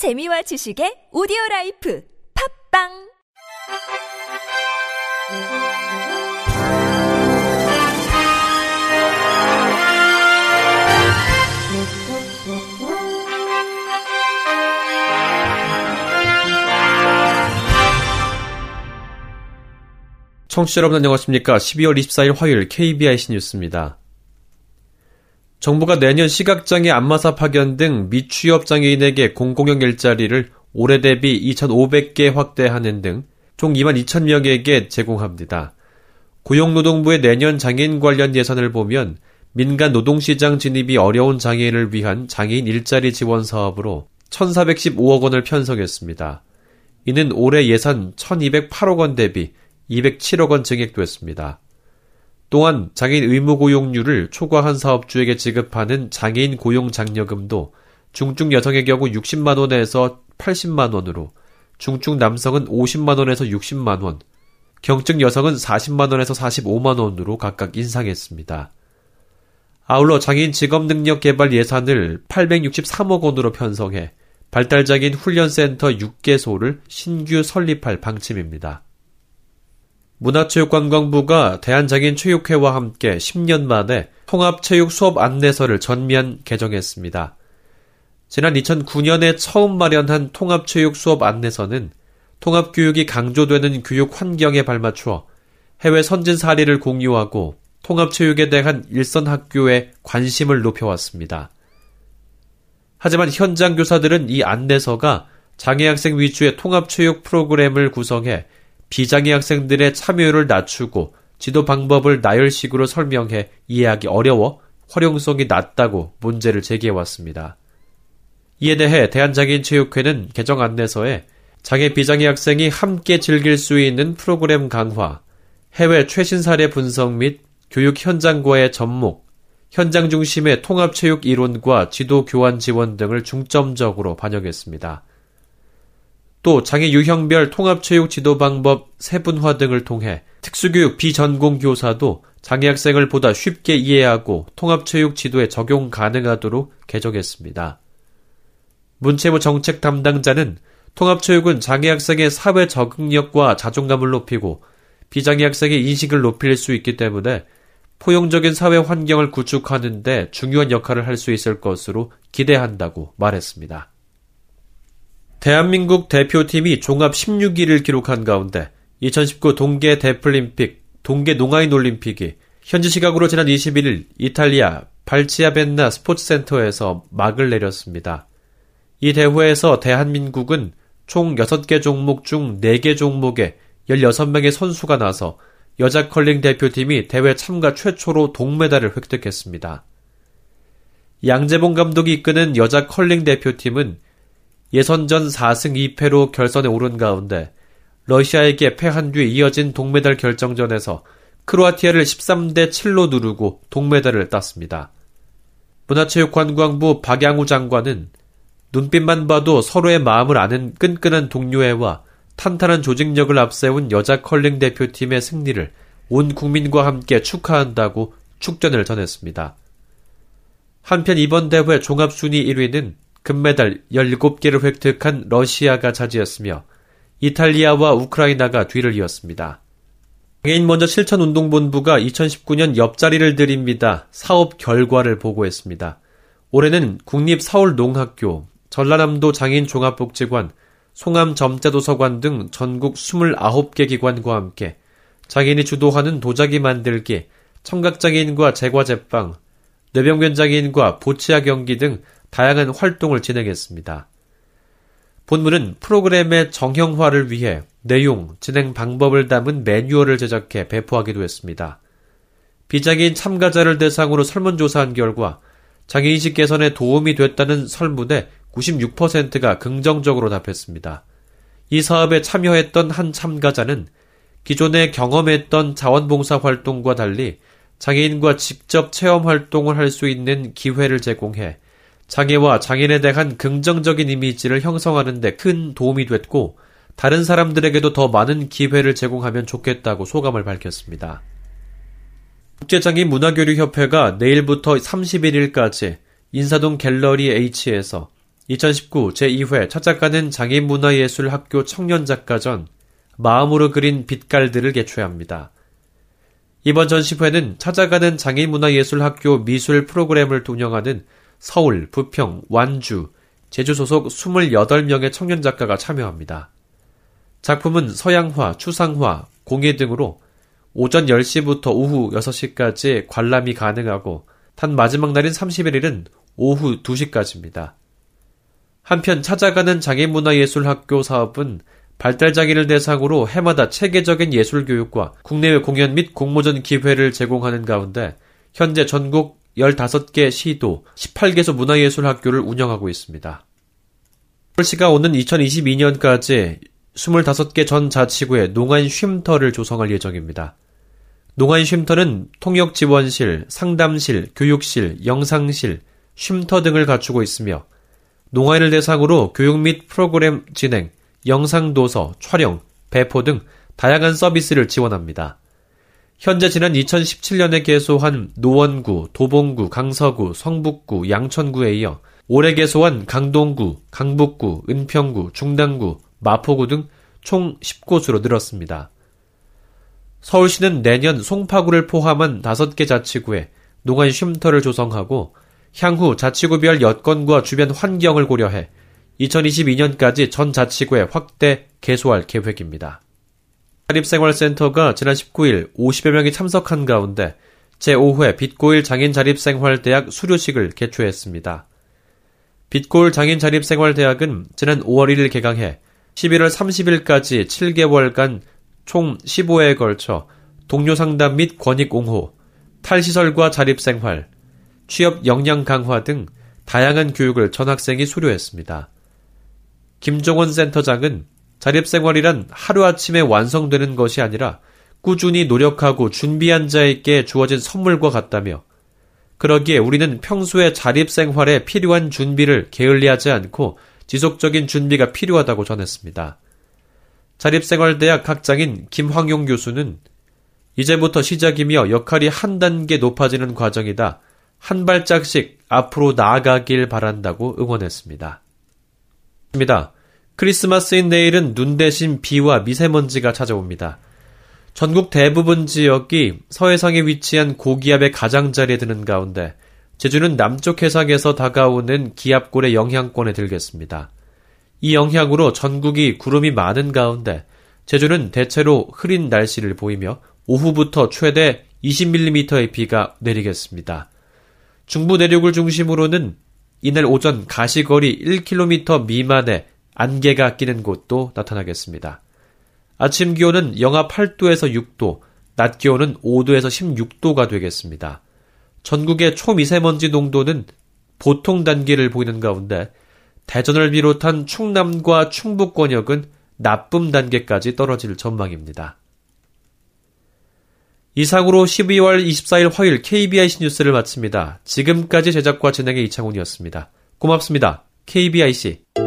재미와 지식의 오디오 라이프 팝빵 청취자 여러분 안녕하십니까. 12월 24일 화요일 KBIC 뉴스입니다. 정부가 내년 시각장애 안마사 파견 등 미취업 장애인에게 공공형 일자리를 올해 대비 2,500개 확대하는 등 총 2만 2천 명에게 제공합니다. 고용노동부의 내년 장애인 관련 예산을 보면 민간 노동시장 진입이 어려운 장애인을 위한 장애인 일자리 지원 사업으로 1,415억 원을 편성했습니다. 이는 올해 예산 1,208억 원 대비 207억 원 증액됐습니다. 또한 장애인 의무 고용률을 초과한 사업주에게 지급하는 장애인 고용 장려금도 중증 여성의 경우 60만 원에서 80만 원으로 중증 남성은 50만 원에서 60만 원, 경증 여성은 40만 원에서 45만 원으로 각각 인상했습니다. 아울러 장애인 직업 능력 개발 예산을 863억 원으로 편성해 발달 장애인 훈련센터 6개소를 신규 설립할 방침입니다. 문화체육관광부가 대한장애인체육회와 함께 10년 만에 통합체육 수업 안내서를 전면 개정했습니다. 지난 2009년에 처음 마련한 통합체육 수업 안내서는 통합교육이 강조되는 교육 환경에 발맞추어 해외 선진 사례를 공유하고 통합체육에 대한 일선 학교의 관심을 높여왔습니다. 하지만 현장 교사들은 이 안내서가 장애 학생 위주의 통합체육 프로그램을 구성해 비장애 학생들의 참여율을 낮추고 지도 방법을 나열식으로 설명해 이해하기 어려워 활용성이 낮다고 문제를 제기해왔습니다. 이에 대해 대한장애인체육회는 개정 안내서에 장애 비장애 학생이 함께 즐길 수 있는 프로그램 강화, 해외 최신 사례 분석 및 교육 현장과의 접목, 현장 중심의 통합체육 이론과 지도 교환 지원 등을 중점적으로 반영했습니다. 또 장애 유형별 통합체육 지도 방법 세분화 등을 통해 특수교육 비전공 교사도 장애 학생을 보다 쉽게 이해하고 통합체육 지도에 적용 가능하도록 개정했습니다. 문체부 정책 담당자는 통합체육은 장애 학생의 사회 적응력과 자존감을 높이고 비장애 학생의 인식을 높일 수 있기 때문에 포용적인 사회 환경을 구축하는데 중요한 역할을 할 수 있을 것으로 기대한다고 말했습니다. 대한민국 대표팀이 종합 16위를 기록한 가운데 2019 동계 데플림픽, 동계 농아인 올림픽이 현지 시각으로 지난 21일 이탈리아 발치아벤나 스포츠센터에서 막을 내렸습니다. 이 대회에서 대한민국은 총 6개 종목 중 4개 종목에 16명의 선수가 나서 여자 컬링 대표팀이 대회 참가 최초로 동메달을 획득했습니다. 양재봉 감독이 이끄는 여자 컬링 대표팀은 예선전 4승 2패로 결선에 오른 가운데 러시아에게 패한 뒤 이어진 동메달 결정전에서 크로아티아를 13대 7로 누르고 동메달을 땄습니다. 문화체육관광부 박양우 장관은 눈빛만 봐도 서로의 마음을 아는 끈끈한 동료애와 탄탄한 조직력을 앞세운 여자 컬링 대표팀의 승리를 온 국민과 함께 축하한다고 축전을 전했습니다. 한편 이번 대회 종합순위 1위는 금메달 17개를 획득한 러시아가 차지했으며 이탈리아와 우크라이나가 뒤를 이었습니다. 장애인 먼저 실천운동본부가 2019년 옆자리를 드립니다. 사업 결과를 보고했습니다. 올해는 국립서울농학교, 전라남도 장애인 종합복지관, 송암 점자도서관 등 전국 29개 기관과 함께 장애인이 주도하는 도자기 만들기, 청각장애인과 제과제빵, 뇌병변 장애인과 보치아 경기 등 다양한 활동을 진행했습니다. 본부는 프로그램의 정형화를 위해 내용, 진행 방법을 담은 매뉴얼을 제작해 배포하기도 했습니다. 비장애인 참가자를 대상으로 설문조사한 결과 장애인식 개선에 도움이 됐다는 설문에 96%가 긍정적으로 답했습니다. 이 사업에 참여했던 한 참가자는 기존에 경험했던 자원봉사 활동과 달리 장애인과 직접 체험 활동을 할 수 있는 기회를 제공해 장애와 장애인에 대한 긍정적인 이미지를 형성하는 데 큰 도움이 됐고 다른 사람들에게도 더 많은 기회를 제공하면 좋겠다고 소감을 밝혔습니다. 국제장애인 문화교류협회가 내일부터 31일까지 인사동 갤러리 H에서 2019 제2회 찾아가는 장애문화예술학교 청년작가전 마음으로 그린 빛깔들을 개최합니다. 이번 전시회는 찾아가는 장애문화예술학교 미술 프로그램을 운영하는 서울, 부평, 완주, 제주 소속 28명의 청년 작가가 참여합니다. 작품은 서양화, 추상화, 공예 등으로 오전 10시부터 오후 6시까지 관람이 가능하고 단 마지막 날인 31일은 오후 2시까지입니다. 한편 찾아가는 장애문화예술학교 사업은 발달장애를 대상으로 해마다 체계적인 예술교육과 국내외 공연 및 공모전 기회를 제공하는 가운데 현재 전국 15개 시도 18개소 문화예술학교를 운영하고 있습니다. 서울시가 오는 2022년까지 25개 전 자치구에 농안 쉼터를 조성할 예정입니다. 농안 쉼터는 통역 지원실, 상담실, 교육실, 영상실, 쉼터 등을 갖추고 있으며 농아인을 대상으로 교육 및 프로그램 진행, 영상 도서, 촬영, 배포 등 다양한 서비스를 지원합니다. 현재 지난 2017년에 개소한 노원구, 도봉구, 강서구, 성북구, 양천구에 이어 올해 개소한 강동구, 강북구, 은평구, 중당구, 마포구 등 총 10곳으로 늘었습니다. 서울시는 내년 송파구를 포함한 5개 자치구에 농안 쉼터를 조성하고 향후 자치구별 여건과 주변 환경을 고려해 2022년까지 전 자치구에 확대 개소할 계획입니다. 자립생활센터가 지난 19일 50여 명이 참석한 가운데 제5회 빛고일 장인 자립생활대학 수료식을 개최했습니다. 빛고일 장인 자립생활대학은 지난 5월 1일 개강해 11월 30일까지 7개월간 총 15회에 걸쳐 동료 상담 및 권익 옹호, 탈시설과 자립생활, 취업 역량 강화 등 다양한 교육을 전 학생이 수료했습니다. 김종원 센터장은 자립생활이란 하루아침에 완성되는 것이 아니라 꾸준히 노력하고 준비한 자에게 주어진 선물과 같다며 그러기에 우리는 평소에 자립생활에 필요한 준비를 게을리하지 않고 지속적인 준비가 필요하다고 전했습니다. 자립생활대학 학장인 김황용 교수는 이제부터 시작이며 역할이 한 단계 높아지는 과정이다. 한 발짝씩 앞으로 나아가길 바란다고 응원했습니다. 크리스마스인 내일은 눈 대신 비와 미세먼지가 찾아옵니다. 전국 대부분 지역이 서해상에 위치한 고기압의 가장자리에 드는 가운데 제주는 남쪽 해상에서 다가오는 기압골의 영향권에 들겠습니다. 이 영향으로 전국이 구름이 많은 가운데 제주는 대체로 흐린 날씨를 보이며 오후부터 최대 20mm의 비가 내리겠습니다. 중부 내륙을 중심으로는 이날 오전 가시거리 1km 미만의 안개가 끼는 곳도 나타나겠습니다. 아침 기온은 영하 8도에서 6도, 낮 기온은 5도에서 16도가 되겠습니다. 전국의 초미세먼지 농도는 보통 단계를 보이는 가운데 대전을 비롯한 충남과 충북 권역은 나쁨 단계까지 떨어질 전망입니다. 이상으로 12월 24일 화요일 KBIC 뉴스를 마칩니다. 지금까지 제작과 진행의 이창훈이었습니다. 고맙습니다. KBIC.